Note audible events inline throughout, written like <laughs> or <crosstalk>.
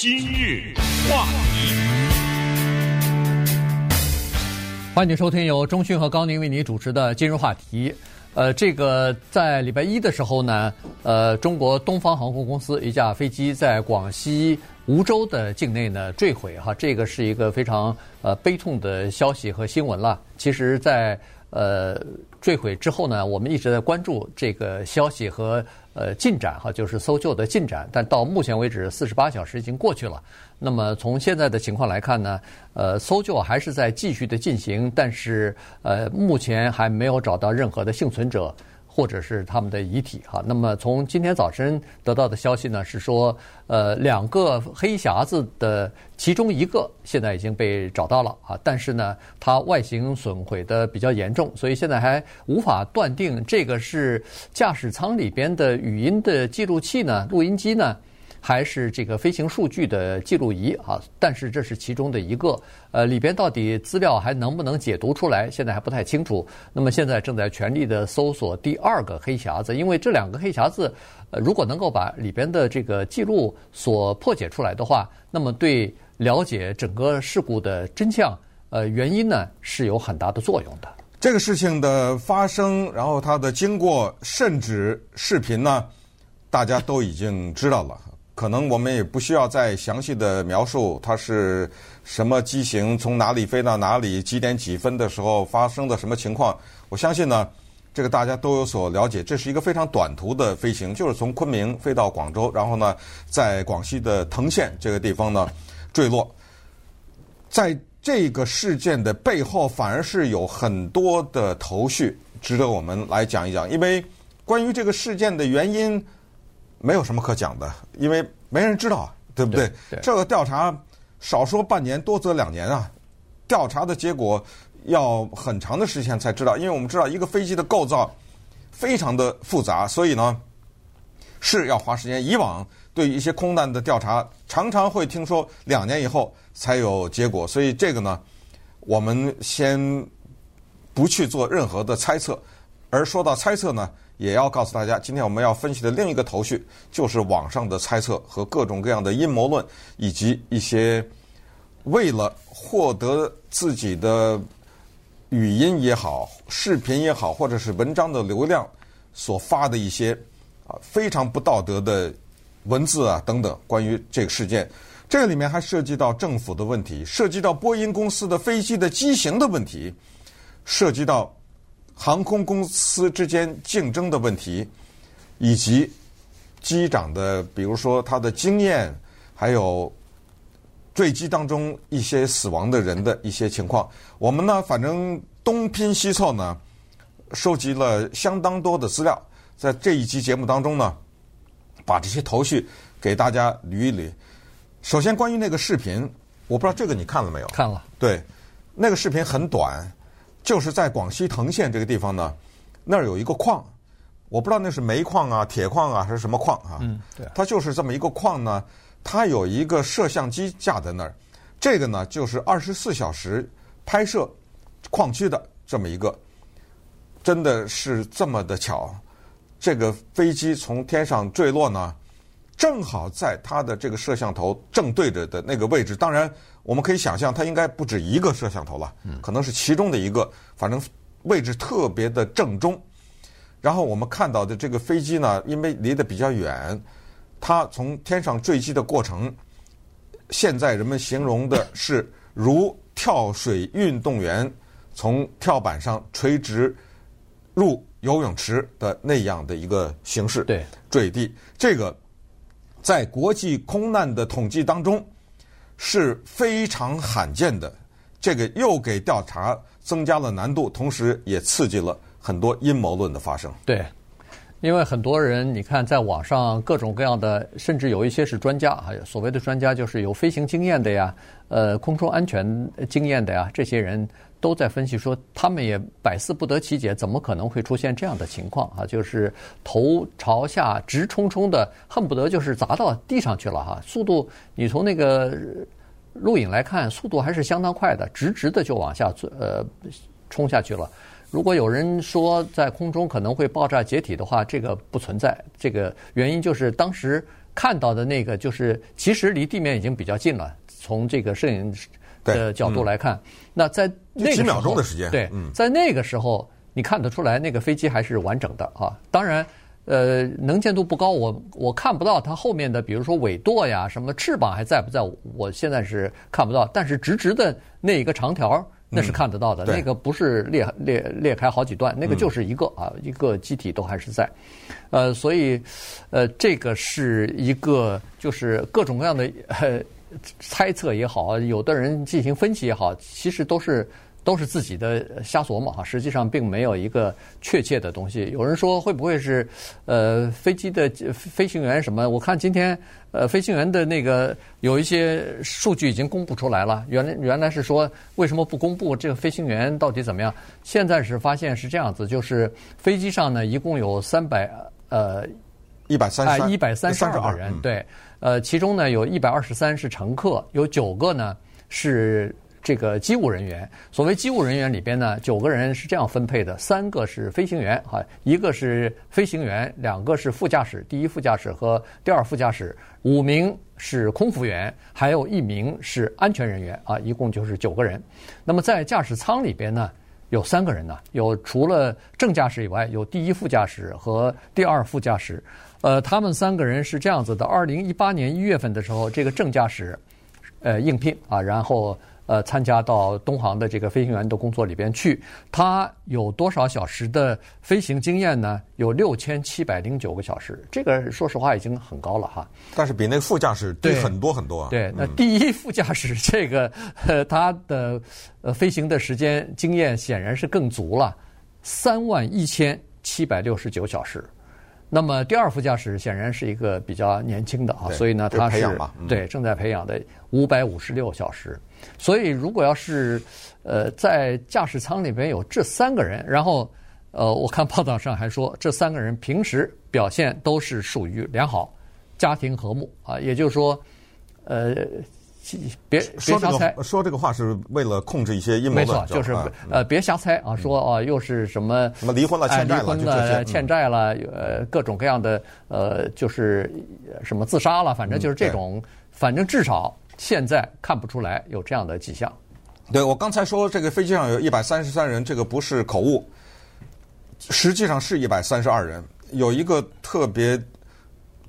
今日话题，欢迎收听由中讯和高宁为你主持的今日话题。呃，这个在礼拜一的时候呢，呃，中国东方航空公司一架飞机在广西梧州的境内呢坠毁，哈，这个是一个非常呃悲痛的消息和新闻了。其实，在呃坠毁之后呢，我们一直在关注这个消息和。呃，进展哈，就是搜救的进展，但到目前为止，四十八小时已经过去了。那么从现在的情况来看呢，呃，搜救还是在继续的进行，但是呃，目前还没有找到任何的幸存者。或者是他们的遗体哈，那么从今天早晨得到的消息呢，是说，呃，两个黑匣子的其中一个现在已经被找到了啊，但是呢，它外形损毁的比较严重，所以现在还无法断定这个是驾驶舱里边的语音的记录器呢，录音机呢。还是这个飞行数据的记录仪啊，但是这是其中的一个，呃，里边到底资料还能不能解读出来，现在还不太清楚。那么现在正在全力的搜索第二个黑匣子，因为这两个黑匣子，呃，如果能够把里边的这个记录所破解出来的话，那么对了解整个事故的真相，呃，原因呢是有很大的作用的。这个事情的发生，然后它的经过，甚至视频呢，大家都已经知道了。可能我们也不需要再详细的描述它是什么机型，从哪里飞到哪里，几点几分的时候发生的什么情况。我相信呢，这个大家都有所了解。这是一个非常短途的飞行，就是从昆明飞到广州，然后呢，在广西的藤县这个地方呢坠落。在这个事件的背后，反而是有很多的头绪值得我们来讲一讲，因为关于这个事件的原因。没有什么可讲的，因为没人知道啊，对不对？对对，这个调查少说半年，多则两年啊。调查的结果要很长的时间才知道，因为我们知道一个飞机的构造非常的复杂，所以呢是要花时间。以往对于一些空难的调查，常常会听说两年以后才有结果，所以这个呢，我们先不去做任何的猜测。而说到猜测呢，也要告诉大家，今天我们要分析的另一个头绪，就是网上的猜测和各种各样的阴谋论，以及一些为了获得自己的语音也好、视频也好，或者是文章的流量所发的一些啊非常不道德的文字啊等等。关于这个事件，这里面还涉及到政府的问题，涉及到波音公司的飞机的机型的问题，涉及到。航空公司之间竞争的问题，以及机长的，比如说他的经验，还有坠机当中一些死亡的人的一些情况，我们呢，反正东拼西凑呢，收集了相当多的资料，在这一期节目当中呢，把这些头绪给大家捋一捋。首先，关于那个视频，我不知道这个你看了没有？看了。对，那个视频很短。就是在广西藤县这个地方呢，那儿有一个矿，我不知道那是煤矿啊、铁矿啊还是什么矿啊。嗯，对。它就是这么一个矿呢，它有一个摄像机架在那儿，这个呢就是二十四小时拍摄矿区的这么一个，真的是这么的巧，这个飞机从天上坠落呢，正好在它的这个摄像头正对着的那个位置，当然。我们可以想象，它应该不止一个摄像头了，可能是其中的一个，反正位置特别的正中。然后我们看到的这个飞机呢，因为离得比较远，它从天上坠机的过程，现在人们形容的是如跳水运动员从跳板上垂直入游泳池的那样的一个形式，对，坠地。这个在国际空难的统计当中。是非常罕见的，这个又给调查增加了难度，同时也刺激了很多阴谋论的发生。对，因为很多人你看，在网上各种各样的，甚至有一些是专家，还有所谓的专家，就是有飞行经验的呀，呃，空中安全经验的呀，这些人都在分析说，他们也百思不得其解，怎么可能会出现这样的情况啊？就是头朝下直冲冲的，恨不得就是砸到地上去了哈，速度你从那个。录影来看，速度还是相当快的，直直的就往下呃冲下去了。如果有人说在空中可能会爆炸解体的话，这个不存在。这个原因就是当时看到的那个，就是其实离地面已经比较近了。从这个摄影的角度来看，嗯、那在那个几秒钟的时间，对，在那个时候你看得出来，那个飞机还是完整的啊。当然，呃，能见度不高，我我看不到它后面的，比如说尾舵呀，什么翅膀还在不在？我现在是看不到。但是直直的那一个长条，那是看得到的。嗯、那个不是裂裂裂开好几段，那个就是一个啊，一个机体都还是在。呃，所以，呃，这个是一个就是各种各样的。呃猜测也好，有的人进行分析也好，其实都是都是自己的瞎琢磨哈。实际上并没有一个确切的东西。有人说会不会是呃飞机的飞行员什么？我看今天呃飞行员的那个有一些数据已经公布出来了。原来原来是说为什么不公布这个飞行员到底怎么样？现在是发现是这样子，就是飞机上呢一共有三百呃一百三十一百三十二个人对。呃，其中呢有一百二十三是乘客，有九个呢是这个机务人员。所谓机务人员里边呢，九个人是这样分配的：三个是飞行员，哈，一个是飞行员，两个是副驾驶，第一副驾驶和第二副驾驶，五名是空服员，还有一名是安全人员，啊，一共就是九个人。那么在驾驶舱里边呢，有三个人呢，有除了正驾驶以外，有第一副驾驶和第二副驾驶。呃，他们三个人是这样子的：二零一八年一月份的时候，这个正驾驶，呃，应聘啊，然后呃，参加到东航的这个飞行员的工作里边去。他有多少小时的飞行经验呢？有六千七百零九个小时。这个说实话已经很高了哈。但是比那个副驾驶低很多很多啊。对，那第一副驾驶这个，<laughs> 呃，他的呃飞行的时间经验显然是更足了，三万一千七百六十九小时。那么第二副驾驶显然是一个比较年轻的啊，所以呢，他是对正在培养的五百五十六小时。所以如果要是呃在驾驶舱里边有这三个人，然后呃我看报道上还说这三个人平时表现都是属于良好，家庭和睦啊，也就是说呃。别别瞎猜，说这个话是为了控制一些阴谋。没错，就是呃，别瞎猜啊，说啊，又是什么什么离婚了、欠债了、欠债了，呃，各种各样的呃，就是什么自杀了，反正就是这种，反正至少现在看不出来有这样的迹象。对，我刚才说这个飞机上有一百三十三人，这个不是口误，实际上是一百三十二人，有一个特别。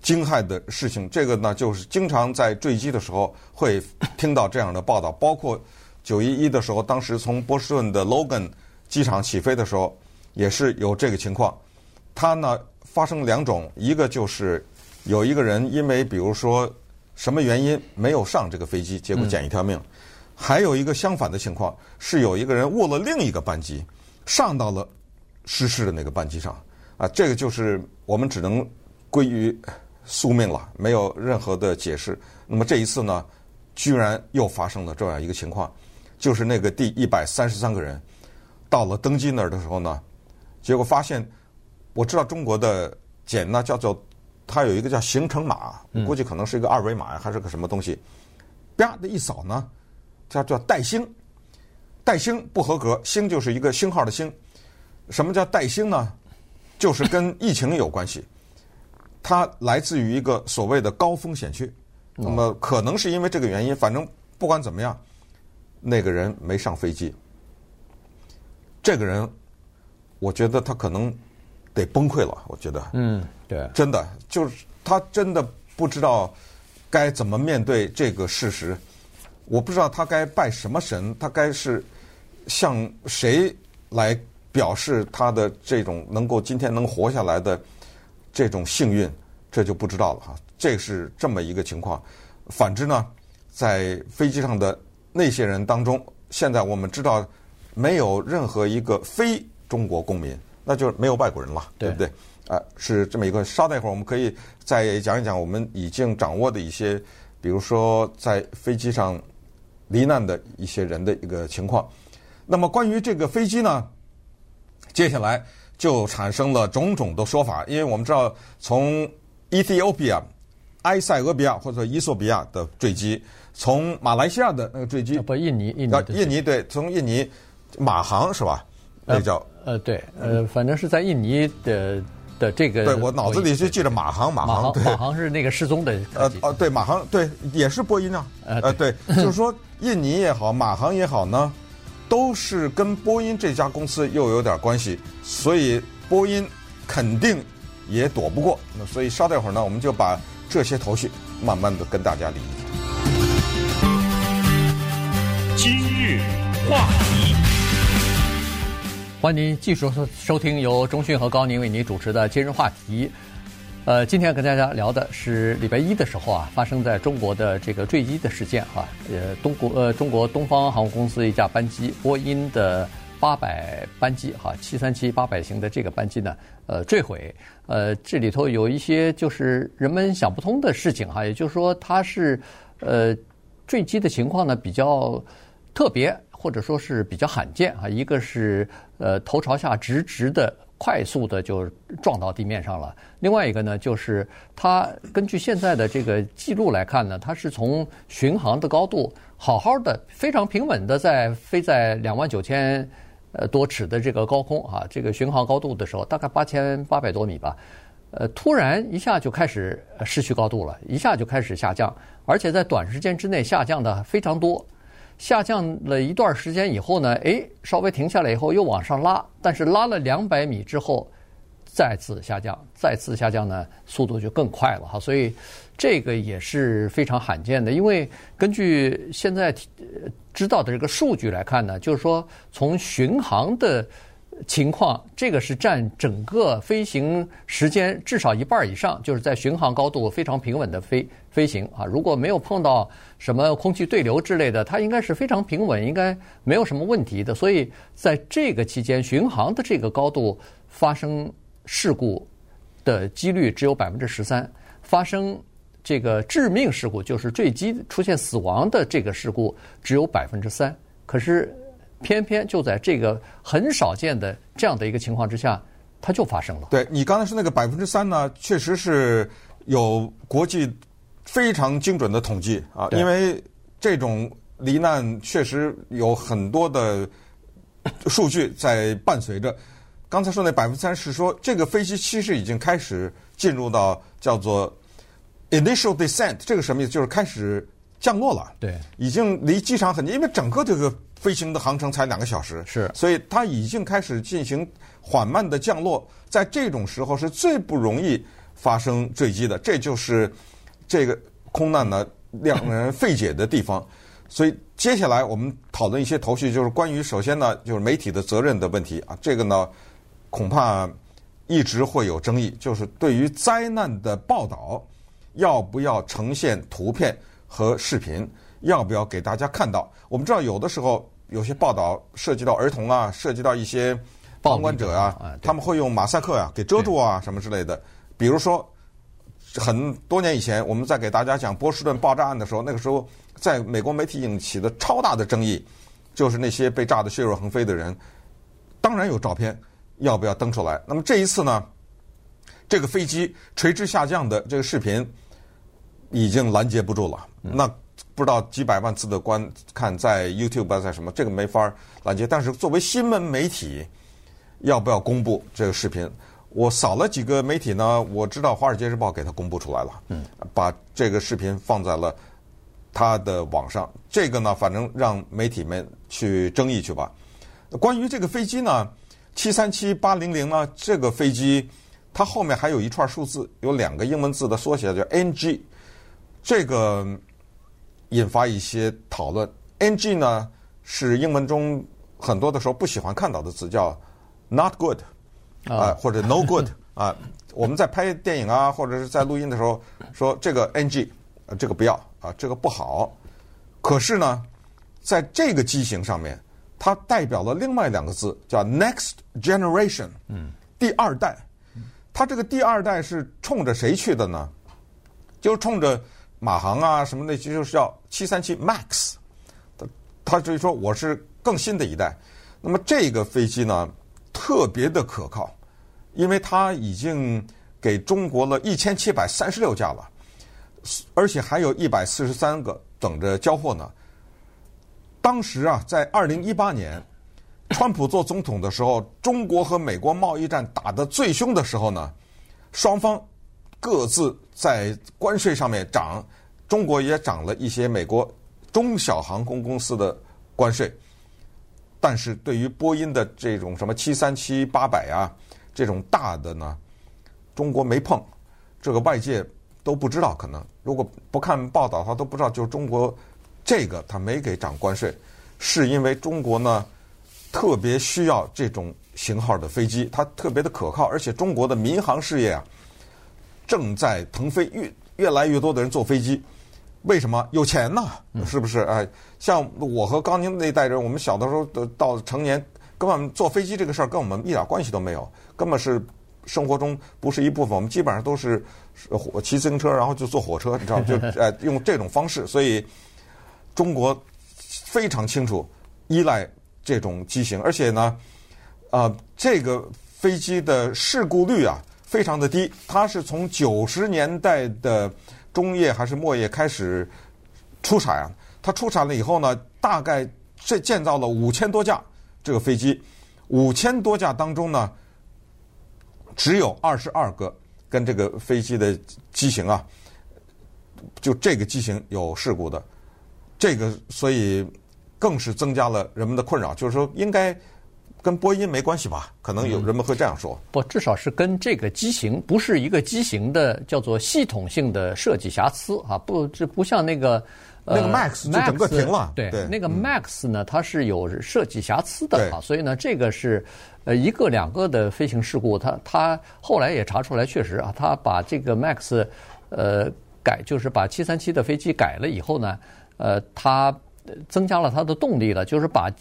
惊骇的事情，这个呢，就是经常在坠机的时候会听到这样的报道，包括九一一的时候，当时从波士顿的 Logan 机场起飞的时候，也是有这个情况。它呢发生两种，一个就是有一个人因为比如说什么原因没有上这个飞机，结果捡一条命；还有一个相反的情况，是有一个人误了另一个班机，上到了失事的那个班机上。啊，这个就是我们只能归于。宿命了，没有任何的解释。那么这一次呢，居然又发生了这样一个情况，就是那个第一百三十三个人到了登机那儿的时候呢，结果发现，我知道中国的检呢叫做，它有一个叫行程码，我估计可能是一个二维码还是个什么东西，啪的一扫呢，叫叫带星，带星不合格，星就是一个星号的星。什么叫带星呢？就是跟疫情有关系。它来自于一个所谓的高风险区，那么可能是因为这个原因，反正不管怎么样，那个人没上飞机。这个人，我觉得他可能得崩溃了。我觉得，嗯，对，真的就是他真的不知道该怎么面对这个事实。我不知道他该拜什么神，他该是向谁来表示他的这种能够今天能活下来的。这种幸运，这就不知道了哈。这是这么一个情况。反之呢，在飞机上的那些人当中，现在我们知道没有任何一个非中国公民，那就是没有外国人了，对，对不对？啊、呃，是这么一个。稍待一会儿，我们可以再讲一讲我们已经掌握的一些，比如说在飞机上罹难的一些人的一个情况。那么关于这个飞机呢，接下来。就产生了种种的说法，因为我们知道，从 Ethiopia 埃塞俄比亚或者伊索比亚的坠机，从马来西亚的那个坠机，不，印尼，印尼，印尼对，从印尼马航是吧？那个叫呃，对，呃，反正是在印尼的的这个。对，我脑子里就记着马航，马航，马航是那个失踪的。呃呃，对，马航对，也是波音啊。呃，对，就是说印尼也好，马航也好呢，都是跟波音这家公司又有点关系，所以波音肯定也躲不过。那所以稍待会儿呢，我们就把这些头绪慢慢的跟大家理一下。今日话题，欢迎您继续收收听由中讯和高宁为您主持的今日话题。呃，今天跟大家聊的是礼拜一的时候啊，发生在中国的这个坠机的事件啊。呃，东国呃中国东方航空公司一架班机，波音的八百班机哈，七三七八百型的这个班机呢，呃，坠毁。呃，这里头有一些就是人们想不通的事情哈，也就是说它是呃坠机的情况呢比较。特别或者说是比较罕见啊，一个是呃头朝下直直的快速的就撞到地面上了，另外一个呢就是它根据现在的这个记录来看呢，它是从巡航的高度好好的非常平稳的在飞在两万九千呃多尺的这个高空啊，这个巡航高度的时候大概八千八百多米吧，呃突然一下就开始失去高度了，一下就开始下降，而且在短时间之内下降的非常多。下降了一段时间以后呢，诶，稍微停下来以后又往上拉，但是拉了两百米之后，再次下降，再次下降呢，速度就更快了哈。所以这个也是非常罕见的，因为根据现在知道的这个数据来看呢，就是说从巡航的。情况，这个是占整个飞行时间至少一半以上，就是在巡航高度非常平稳的飞飞行啊。如果没有碰到什么空气对流之类的，它应该是非常平稳，应该没有什么问题的。所以在这个期间，巡航的这个高度发生事故的几率只有百分之十三，发生这个致命事故，就是坠机出现死亡的这个事故只有百分之三。可是。偏偏就在这个很少见的这样的一个情况之下，它就发生了。对，你刚才说那个百分之三呢，确实是有国际非常精准的统计啊，因为这种罹难确实有很多的数据在伴随着。刚才说那百分之三是说这个飞机其实已经开始进入到叫做 initial descent，这个什么意思？就是开始降落了。对，已经离机场很近，因为整个这个。飞行的航程才两个小时，是，所以它已经开始进行缓慢的降落，在这种时候是最不容易发生坠机的，这就是这个空难呢让人费解的地方。<laughs> 所以接下来我们讨论一些头绪，就是关于首先呢，就是媒体的责任的问题啊，这个呢恐怕一直会有争议，就是对于灾难的报道要不要呈现图片和视频。要不要给大家看到？我们知道有的时候有些报道涉及到儿童啊，涉及到一些旁观者啊，他们会用马赛克啊给遮住啊什么之类的。比如说，很多年以前我们在给大家讲波士顿爆炸案的时候，那个时候在美国媒体引起的超大的争议，就是那些被炸得血肉横飞的人，当然有照片，要不要登出来？那么这一次呢，这个飞机垂直下降的这个视频已经拦截不住了。那不知道几百万次的观看在 YouTube，在什么这个没法拦截。但是作为新闻媒体，要不要公布这个视频？我扫了几个媒体呢，我知道《华尔街日报》给他公布出来了，嗯，把这个视频放在了他的网上。这个呢，反正让媒体们去争议去吧。关于这个飞机呢，七三七八零零呢，这个飞机它后面还有一串数字，有两个英文字的缩写叫 NG，这个。引发一些讨论。NG 呢是英文中很多的时候不喜欢看到的词，叫 not good 啊，或者 no good 啊。我们在拍电影啊，或者是在录音的时候说这个 NG，这个不要啊，这个不好。可是呢，在这个机型上面，它代表了另外两个字，叫 next generation，嗯，第二代。它这个第二代是冲着谁去的呢？就是冲着。马航啊，什么那些就是叫七三七 MAX，他他就是说我是更新的一代。那么这个飞机呢，特别的可靠，因为它已经给中国了一千七百三十六架了，而且还有一百四十三个等着交货呢。当时啊，在二零一八年，川普做总统的时候，中国和美国贸易战打得最凶的时候呢，双方各自在关税上面涨，中国也涨了一些美国中小航空公司的关税，但是对于波音的这种什么七三七八百啊这种大的呢，中国没碰，这个外界都不知道，可能如果不看报道，他都不知道，就是中国这个他没给涨关税，是因为中国呢特别需要这种型号的飞机，它特别的可靠，而且中国的民航事业啊正在腾飞，越越来越多的人坐飞机。为什么有钱呢？是不是？哎，像我和高宁那代人，我们小的时候都到成年，根本坐飞机这个事儿跟我们一点关系都没有，根本是生活中不是一部分。我们基本上都是火骑自行车，然后就坐火车，你知道吗？就 <laughs> 哎用这种方式。所以中国非常清楚依赖这种机型，而且呢，啊，这个飞机的事故率啊非常的低，它是从九十年代的。中叶还是末叶开始出产啊？它出产了以后呢，大概这建造了五千多架这个飞机，五千多架当中呢，只有二十二个跟这个飞机的机型啊，就这个机型有事故的，这个所以更是增加了人们的困扰，就是说应该。跟波音没关系吧？可能有人们会这样说。嗯、不，至少是跟这个机型不是一个机型的叫做系统性的设计瑕疵啊。不，这不像那个那个 Max 就整个停了。对，对那个 Max 呢，它是有设计瑕疵的啊。所以呢，这个是呃一个两个的飞行事故，它它后来也查出来，确实啊，它把这个 Max 呃改，就是把七三七的飞机改了以后呢，呃，它增加了它的动力了，就是把。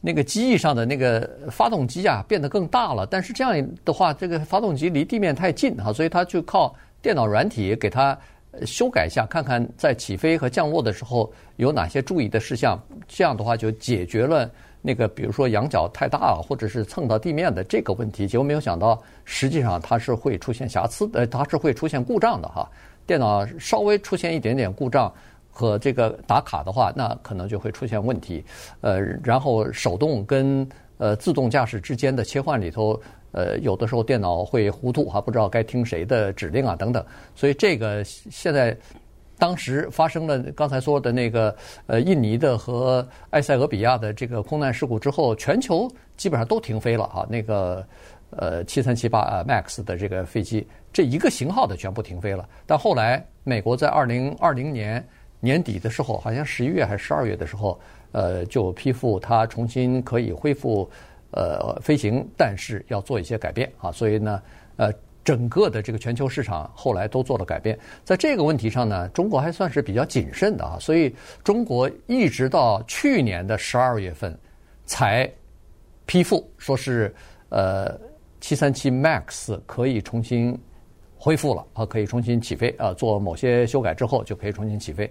那个机翼上的那个发动机啊，变得更大了。但是这样的话，这个发动机离地面太近哈，所以它就靠电脑软体给它修改一下，看看在起飞和降落的时候有哪些注意的事项。这样的话就解决了那个，比如说仰角太大或者是蹭到地面的这个问题。结果没有想到，实际上它是会出现瑕疵的，它是会出现故障的哈。电脑稍微出现一点点故障。和这个打卡的话，那可能就会出现问题。呃，然后手动跟呃自动驾驶之间的切换里头，呃，有的时候电脑会糊涂哈，不知道该听谁的指令啊等等。所以这个现在当时发生了刚才说的那个呃印尼的和埃塞俄比亚的这个空难事故之后，全球基本上都停飞了哈。那个呃七三七八啊 MAX 的这个飞机，这一个型号的全部停飞了。但后来美国在二零二零年。年底的时候，好像十一月还是十二月的时候，呃，就批复它重新可以恢复呃飞行，但是要做一些改变啊。所以呢，呃，整个的这个全球市场后来都做了改变。在这个问题上呢，中国还算是比较谨慎的啊。所以中国一直到去年的十二月份才批复，说是呃七三七 MAX 可以重新恢复了啊，可以重新起飞啊，做某些修改之后就可以重新起飞。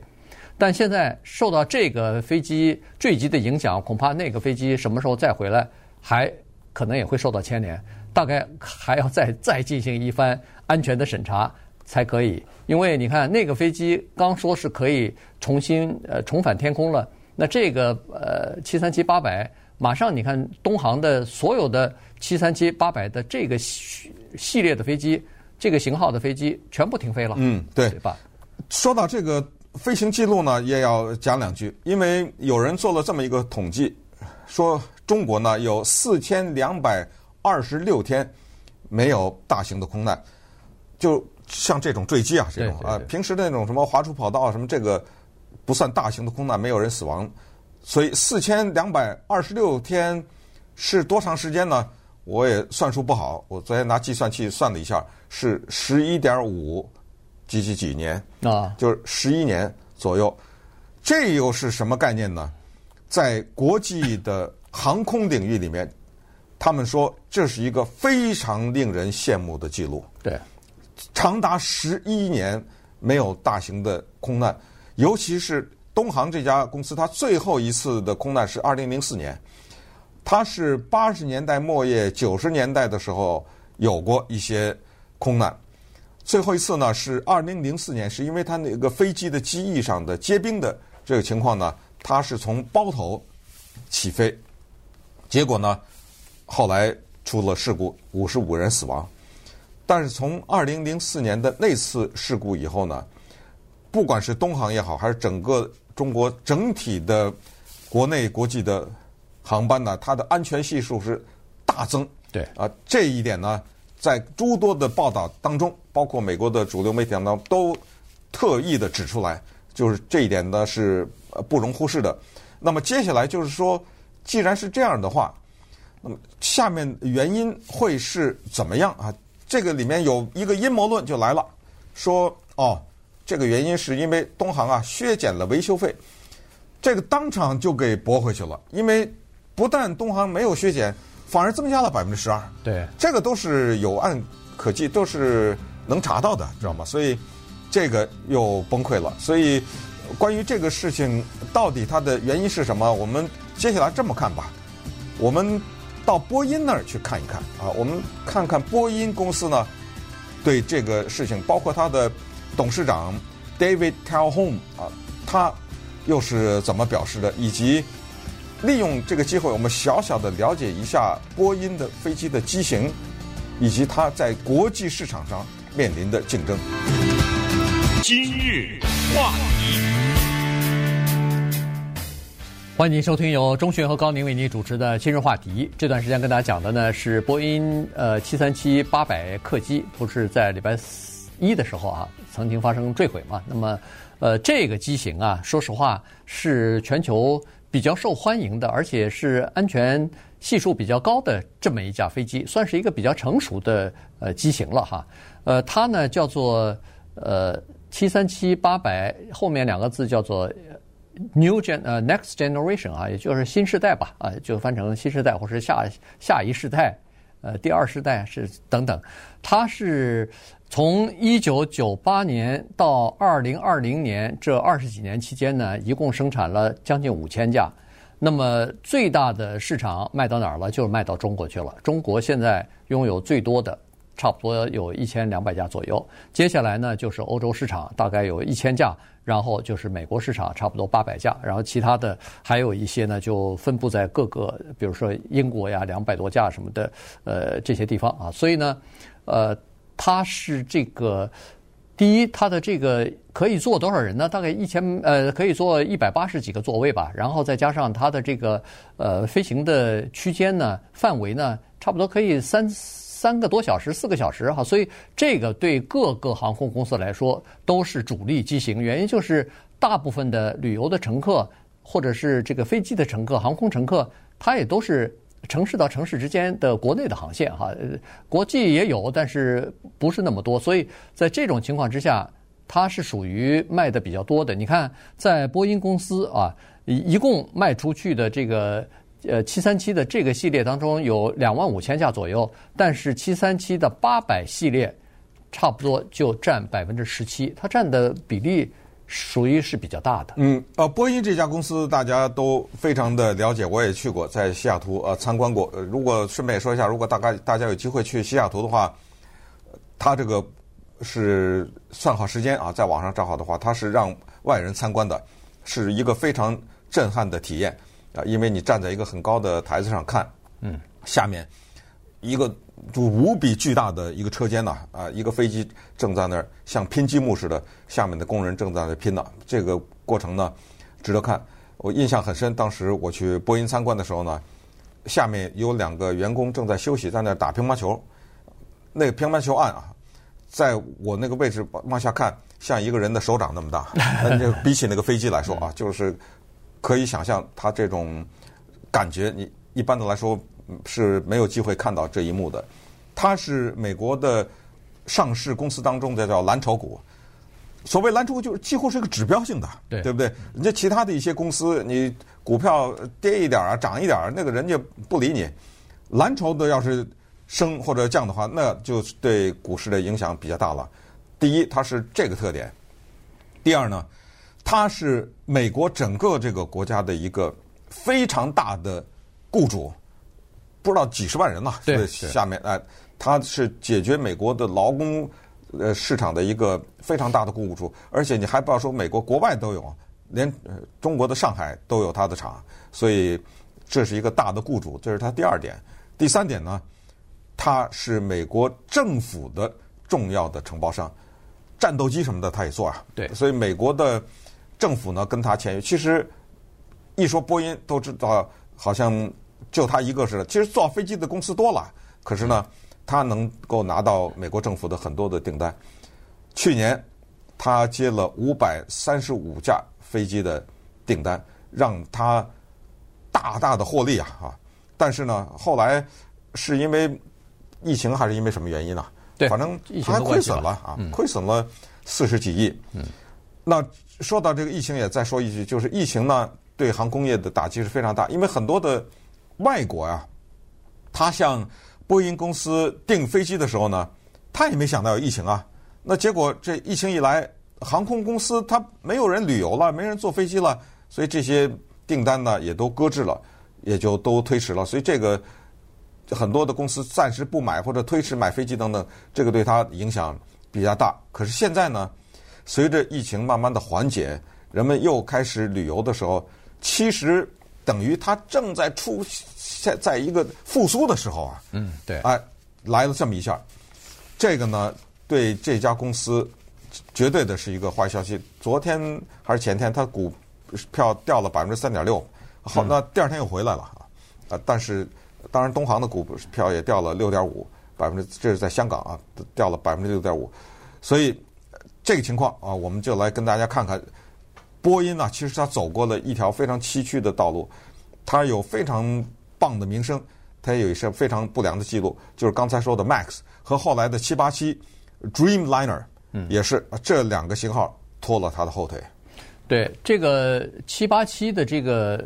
但现在受到这个飞机坠机的影响，恐怕那个飞机什么时候再回来，还可能也会受到牵连。大概还要再再进行一番安全的审查才可以。因为你看那个飞机刚说是可以重新呃重返天空了，那这个呃七三七八百马上你看东航的所有的七三七八百的这个系系列的飞机，这个型号的飞机全部停飞了。嗯，对，对吧？说到这个。飞行记录呢，也要讲两句，因为有人做了这么一个统计，说中国呢有四千两百二十六天没有大型的空难，就像这种坠机啊，这种啊，平时的那种什么滑出跑道啊，什么这个不算大型的空难，没有人死亡，所以四千两百二十六天是多长时间呢？我也算数不好，我昨天拿计算器算了一下，是十一点五。几几几年啊，就是十一年左右，这又是什么概念呢？在国际的航空领域里面，他们说这是一个非常令人羡慕的记录。对，长达十一年没有大型的空难，尤其是东航这家公司，它最后一次的空难是二零零四年，它是八十年代末叶、九十年代的时候有过一些空难。最后一次呢是二零零四年，是因为它那个飞机的机翼上的结冰的这个情况呢，它是从包头起飞，结果呢后来出了事故，五十五人死亡。但是从二零零四年的那次事故以后呢，不管是东航也好，还是整个中国整体的国内国际的航班呢，它的安全系数是大增。对啊，这一点呢，在诸多的报道当中，包括美国的主流媒体当中，都特意的指出来，就是这一点呢是不容忽视的。那么接下来就是说，既然是这样的话，那么下面原因会是怎么样啊？这个里面有一个阴谋论就来了，说哦，这个原因是因为东航啊削减了维修费，这个当场就给驳回去了。因为不但东航没有削减，反而增加了百分之十二。对，这个都是有案可稽，都是能查到的，知道吗？所以这个又崩溃了。所以关于这个事情到底它的原因是什么，我们接下来这么看吧，我们。到波音那儿去看一看啊，我们看看波音公司呢，对这个事情，包括它的董事长 David Calhoun 啊，他又是怎么表示的，以及利用这个机会，我们小小的了解一下波音的飞机的机型，以及它在国际市场上面临的竞争。今日话题。欢迎您收听由钟迅和高宁为您主持的《今日话题》。这段时间跟大家讲的呢是波音呃七三七八百客机，不是在礼拜一的时候啊曾经发生坠毁嘛？那么呃这个机型啊，说实话是全球比较受欢迎的，而且是安全系数比较高的这么一架飞机，算是一个比较成熟的呃机型了哈。呃，它呢叫做呃七三七八百，后面两个字叫做。New gen 呃 Next Generation 啊，也就是新世代吧啊，就翻成新世代或是下下一世代，呃，第二世代是等等。它是从一九九八年到二零二零年这二十几年期间呢，一共生产了将近五千架。那么最大的市场卖到哪儿了？就是卖到中国去了。中国现在拥有最多的。差不多有一千两百架左右，接下来呢就是欧洲市场，大概有一千架，然后就是美国市场，差不多八百架，然后其他的还有一些呢就分布在各个，比如说英国呀两百多架什么的，呃这些地方啊，所以呢，呃它是这个第一，它的这个可以坐多少人呢？大概一千呃可以坐一百八十几个座位吧，然后再加上它的这个呃飞行的区间呢范围呢，差不多可以三。三个多小时，四个小时哈，所以这个对各个航空公司来说都是主力机型。原因就是大部分的旅游的乘客，或者是这个飞机的乘客、航空乘客，他也都是城市到城市之间的国内的航线哈。国际也有，但是不是那么多。所以在这种情况之下，它是属于卖的比较多的。你看，在波音公司啊，一共卖出去的这个。呃，七三七的这个系列当中有两万五千架左右，但是七三七的八百系列差不多就占百分之十七，它占的比例属于是比较大的。嗯，呃，波音这家公司大家都非常的了解，我也去过，在西雅图呃参观过。呃，如果顺便也说一下，如果大概大家有机会去西雅图的话，它这个是算好时间啊，在网上找好的话，它是让外人参观的，是一个非常震撼的体验。啊，因为你站在一个很高的台子上看，嗯，下面一个就无比巨大的一个车间呐，啊，一个飞机正在那儿像拼积木似的，下面的工人正在那拼呢。这个过程呢，值得看。我印象很深，当时我去波音参观的时候呢，下面有两个员工正在休息，在那儿打乒乓球。那个乒乓球案啊，在我那个位置往下看，像一个人的手掌那么大。<laughs> 那比起那个飞机来说啊，就是。可以想象，它这种感觉，你一般的来说是没有机会看到这一幕的。它是美国的上市公司当中的叫蓝筹股。所谓蓝筹股，就是几乎是一个指标性的，对，对不对？人家其他的一些公司，你股票跌一点啊，涨一点，那个人家不理你。蓝筹的要是升或者降的话，那就对股市的影响比较大了。第一，它是这个特点；第二呢。它是美国整个这个国家的一个非常大的雇主，不知道几十万人了。对，下面哎，他是解决美国的劳工呃市场的一个非常大的雇主，而且你还不要说美国国外都有，连中国的上海都有他的厂，所以这是一个大的雇主，这是他第二点。第三点呢，它是美国政府的重要的承包商，战斗机什么的它也做啊。对，所以美国的政府呢跟他签约。其实一说波音，都知道好像就他一个似的。其实造飞机的公司多了，可是呢，他能够拿到美国政府的很多的订单。去年他接了五百三十五架飞机的订单，让他大大的获利啊啊！但是呢，后来是因为疫情还是因为什么原因呢？对，反正他亏损了啊，嗯、亏损了四十几亿。嗯，那说到这个疫情，也再说一句，就是疫情呢对航空业的打击是非常大，因为很多的外国、啊，他向波音公司订飞机的时候呢，他也没想到有疫情啊。那结果这疫情一来，航空公司它没有人旅游了，没人坐飞机了，所以这些订单呢也都搁置了，也就都推迟了。所以这个很多的公司暂时不买或者推迟买飞机等等，这个对它影响比较大。可是现在呢，随着疫情慢慢的缓解，人们又开始旅游的时候，其实等于它正在出现在一个复苏的时候啊。嗯，对。哎，来了这么一下，这个呢。对这家公司，绝对的是一个坏消息。昨天还是前天，它股票掉了百分之三点六，好，那第二天又回来了啊。啊，但是当然，东航的股票也掉了六点五百分之，这是在香港啊，掉了百分之六点五。所以这个情况啊，我们就来跟大家看看，波音呢，其实它走过了一条非常崎岖的道路，它有非常棒的名声，它也有一些非常不良的记录，就是刚才说的 Max 和后来的七八七。Dreamliner，嗯，也是这两个型号拖了他的后腿。对这个七八七的这个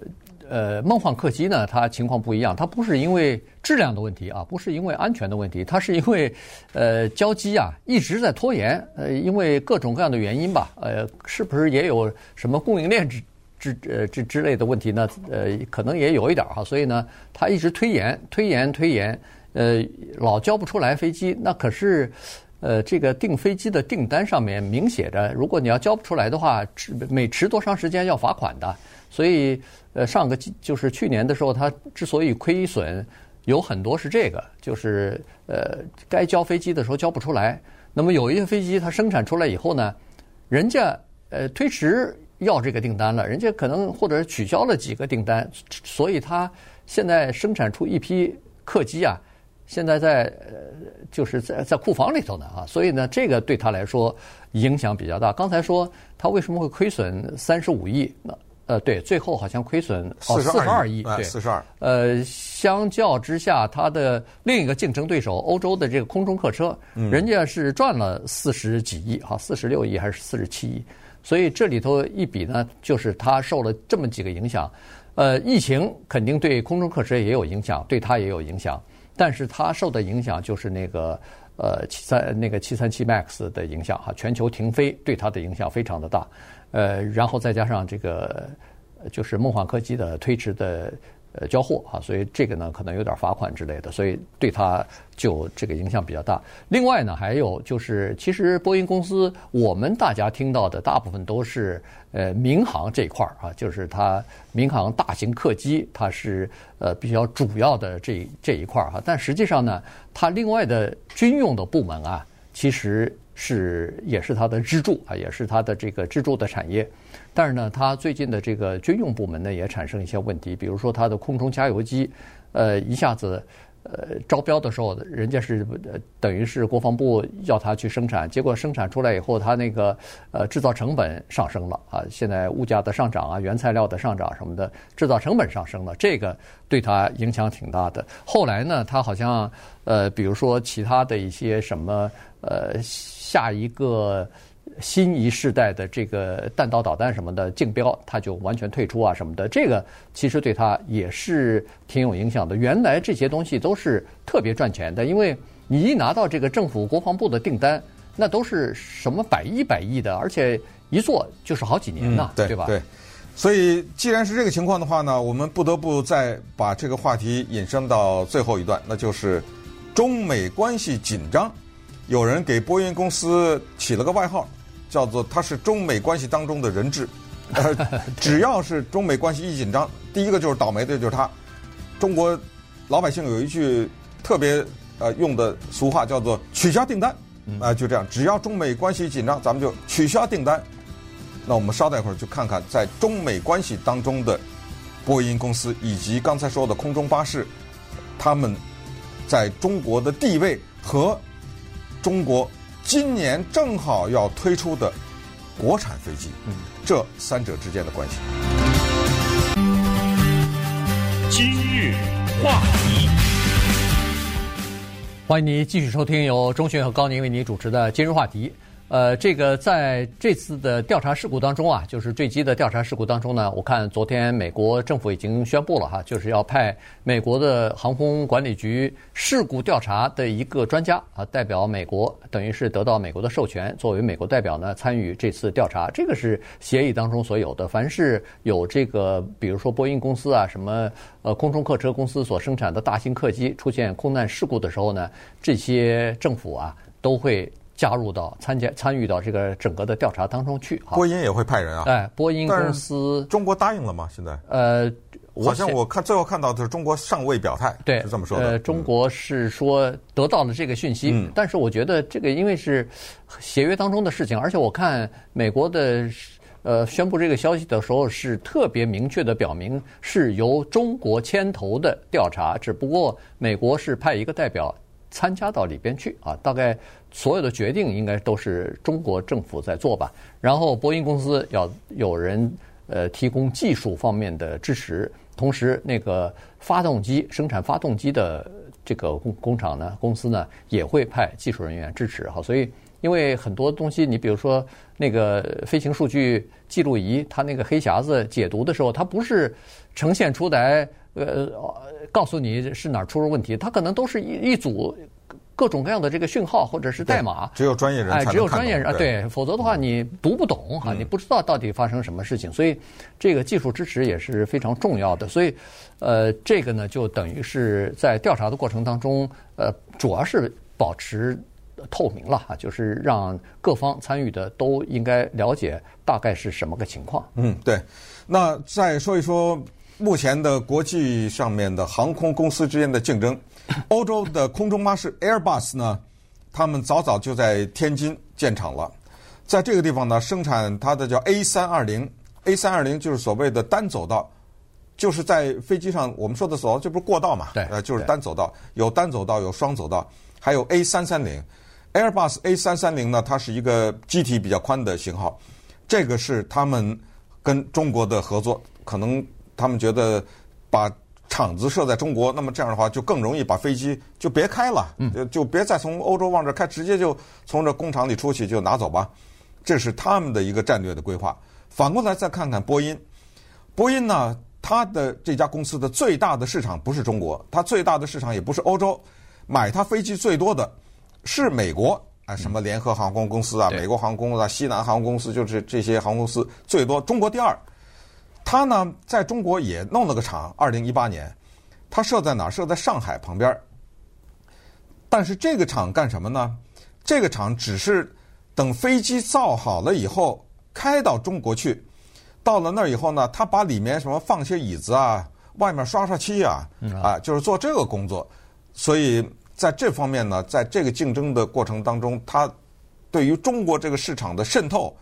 呃梦幻客机呢，它情况不一样，它不是因为质量的问题啊，不是因为安全的问题，它是因为呃交机啊一直在拖延，呃因为各种各样的原因吧，呃是不是也有什么供应链之之呃之之类的问题呢？呃可能也有一点哈，所以呢它一直推延推延推延，呃老交不出来飞机，那可是。呃，这个订飞机的订单上面明写着，如果你要交不出来的话，迟每迟多长时间要罚款的。所以，呃，上个就是去年的时候，它之所以亏损，有很多是这个，就是呃，该交飞机的时候交不出来。那么有一些飞机它生产出来以后呢，人家呃推迟要这个订单了，人家可能或者取消了几个订单，所以它现在生产出一批客机啊。现在在呃，就是在在库房里头呢啊，所以呢，这个对他来说影响比较大。刚才说他为什么会亏损三十五亿？那呃，对，最后好像亏损四十二亿，对，四十二。呃，相较之下，它的另一个竞争对手欧洲的这个空中客车，人家是赚了四十几亿，哈，四十六亿还是四十七亿？所以这里头一比呢，就是它受了这么几个影响。呃，疫情肯定对空中客车也有影响，对它也有影响。但是它受的影响就是那个呃七三那个七三七 MAX 的影响哈，全球停飞对它的影响非常的大，呃，然后再加上这个就是梦幻客机的推迟的。呃，交货啊，所以这个呢可能有点罚款之类的，所以对它就这个影响比较大。另外呢，还有就是，其实波音公司我们大家听到的大部分都是呃民航这一块儿啊，就是它民航大型客机，它是呃比较主要的这这一块儿哈。但实际上呢，它另外的军用的部门啊，其实是也是它的支柱啊，也是它的这个支柱的产业。但是呢，它最近的这个军用部门呢也产生一些问题，比如说它的空中加油机，呃，一下子呃招标的时候，人家是呃等于是国防部要他去生产，结果生产出来以后，它那个呃制造成本上升了啊，现在物价的上涨啊，原材料的上涨什么的，制造成本上升了，这个对它影响挺大的。后来呢，它好像呃，比如说其他的一些什么呃，下一个。新一世代的这个弹道导弹什么的竞标，他就完全退出啊什么的，这个其实对他也是挺有影响的。原来这些东西都是特别赚钱的，因为你一拿到这个政府国防部的订单，那都是什么百亿百亿的，而且一做就是好几年呢，对吧？对。所以既然是这个情况的话呢，我们不得不再把这个话题引申到最后一段，那就是中美关系紧张，有人给波音公司起了个外号。叫做他是中美关系当中的人质，呃，<laughs> 只要是中美关系一紧张，第一个就是倒霉的就是他。中国老百姓有一句特别呃用的俗话叫做取消订单，啊，就这样，只要中美关系紧张，咱们就取消订单。那我们稍待一会儿，就看看在中美关系当中的波音公司以及刚才说的空中巴士，他们在中国的地位和中国今年正好要推出的国产飞机，这三者之间的关系。今日话题，欢迎您继续收听由钟迅和高宁为您主持的《今日话题》。呃，这个在这次的调查事故当中啊，就是坠机的调查事故当中呢，我看昨天美国政府已经宣布了哈，就是要派美国的航空管理局事故调查的一个专家啊，代表美国，等于是得到美国的授权，作为美国代表呢参与这次调查。这个是协议当中所有的，凡是有这个，比如说波音公司啊，什么呃空中客车公司所生产的大型客机出现空难事故的时候呢，这些政府啊都会。加入到参加参与到这个整个的调查当中去。波音也会派人啊？哎，波音公司，中国答应了吗？现在？呃，好像我看最后看到的是中国尚未表态，对，是这么说的。呃，中国是说得到了这个讯息，嗯，但是我觉得这个因为是协约当中的事情，而且我看美国的呃宣布这个消息的时候是特别明确的表明是由中国牵头的调查，只不过美国是派一个代表。参加到里边去啊，大概所有的决定应该都是中国政府在做吧。然后波音公司要有人呃提供技术方面的支持，同时那个发动机生产发动机的这个工工厂呢，公司呢也会派技术人员支持。好，所以因为很多东西，你比如说那个飞行数据记录仪，它那个黑匣子解读的时候，它不是呈现出来。呃，告诉你是哪儿出了问题，它可能都是一一组各种各样的这个讯号或者是代码，只有专业人才哎，只有专业人啊，对，否则的话你读不懂哈，你不知道到底发生什么事情，所以这个技术支持也是非常重要的。所以，呃，这个呢就等于是在调查的过程当中，呃，主要是保持透明了哈，就是让各方参与的都应该了解大概是什么个情况。嗯，对。那再说一说。目前的国际上面的航空公司之间的竞争，<laughs> 欧洲的空中巴士 Airbus 呢，他们早早就在天津建厂了，在这个地方呢生产它的叫 A 三二零，A 三二零就是所谓的单走道，就是在飞机上我们说的走道，这不是过道嘛？对，呃，就是单走道，有单走道，有双走道，还有 A 三三零，Airbus A 三三零呢，它是一个机体比较宽的型号，这个是他们跟中国的合作，可能。他们觉得把厂子设在中国，那么这样的话就更容易把飞机就别开了，就就别再从欧洲往这开，直接就从这工厂里出去就拿走吧。这是他们的一个战略的规划。反过来再看看波音，波音呢，它的这家公司的最大的市场不是中国，它最大的市场也不是欧洲，买它飞机最多的是美国，啊，什么联合航空公司啊，美国航空啊，西南航空公司，就是这些航空公司最多，中国第二。他呢，在中国也弄了个厂，二零一八年，他设在哪儿？设在上海旁边。但是这个厂干什么呢？这个厂只是等飞机造好了以后开到中国去，到了那儿以后呢，他把里面什么放些椅子啊，外面刷刷漆啊，啊，就是做这个工作。所以在这方面呢，在这个竞争的过程当中，他对于中国这个市场的渗透，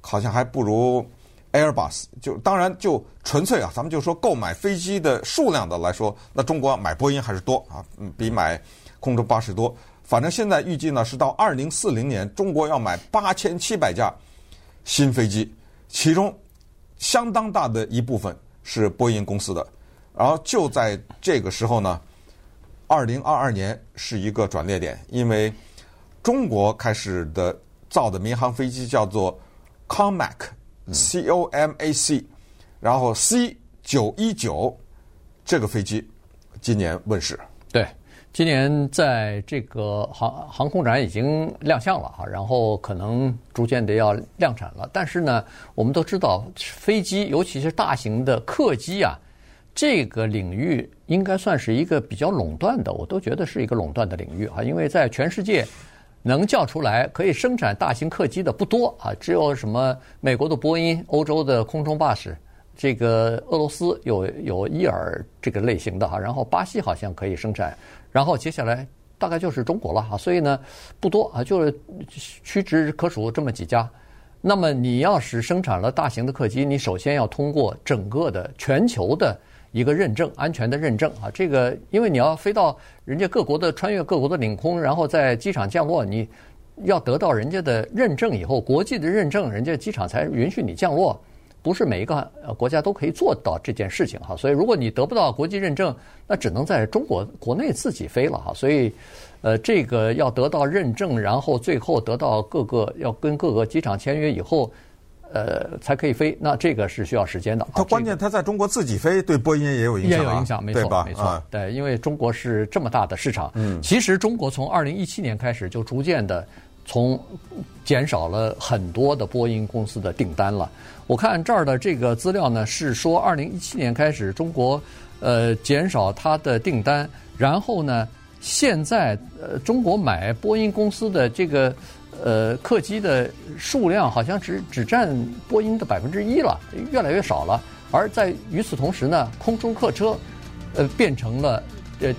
好像还不如。Airbus 就当然就纯粹啊，咱们就说购买飞机的数量的来说，那中国买波音还是多啊，嗯，比买空中巴士多。反正现在预计呢是到二零四零年，中国要买八千七百架新飞机，其中相当大的一部分是波音公司的。然后就在这个时候呢，二零二二年是一个转捩点，因为中国开始的造的民航飞机叫做 COMAC。C O M A C，然后 C 九一九这个飞机今年问世。对，今年在这个航航空展已经亮相了哈，然后可能逐渐的要量产了。但是呢，我们都知道飞机，尤其是大型的客机啊，这个领域应该算是一个比较垄断的，我都觉得是一个垄断的领域啊，因为在全世界。能叫出来可以生产大型客机的不多啊，只有什么美国的波音、欧洲的空中巴士，这个俄罗斯有有伊尔这个类型的哈，然后巴西好像可以生产，然后接下来大概就是中国了哈。所以呢，不多啊，就是屈指可数这么几家。那么你要是生产了大型的客机，你首先要通过整个的全球的一个认证，安全的认证啊。这个因为你要飞到人家各国的穿越各国的领空，然后在机场降落，你要得到人家的认证以后，国际的认证，人家机场才允许你降落。不是每一个国家都可以做到这件事情哈。所以如果你得不到国际认证，那只能在中国国内自己飞了哈。所以。呃，这个要得到认证，然后最后得到各个要跟各个机场签约以后，呃，才可以飞。那这个是需要时间的。它关键，它在中国自己飞，对波音也有影响，也有影响，没错，没错，对，因为中国是这么大的市场。嗯，其实中国从二零一七年开始就逐渐的从减少了很多的波音公司的订单了。我看这儿的这个资料呢，是说二零一七年开始中国呃减少它的订单，然后呢。现在呃，中国买波音公司的这个呃客机的数量好像只只占波音的百分之一了，越来越少了。而在与此同时呢，空中客车呃变成了呃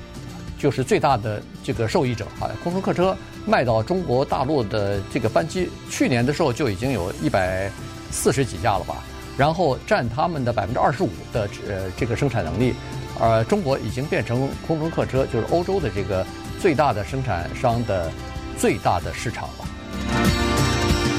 就是最大的这个受益者啊。空中客车卖到中国大陆的这个班机，去年的时候就已经有一百四十几架了吧，然后占他们的百分之二十五的呃这个生产能力。呃，中国已经变成空中客车，就是欧洲的这个最大的生产商的最大的市场了。Bye.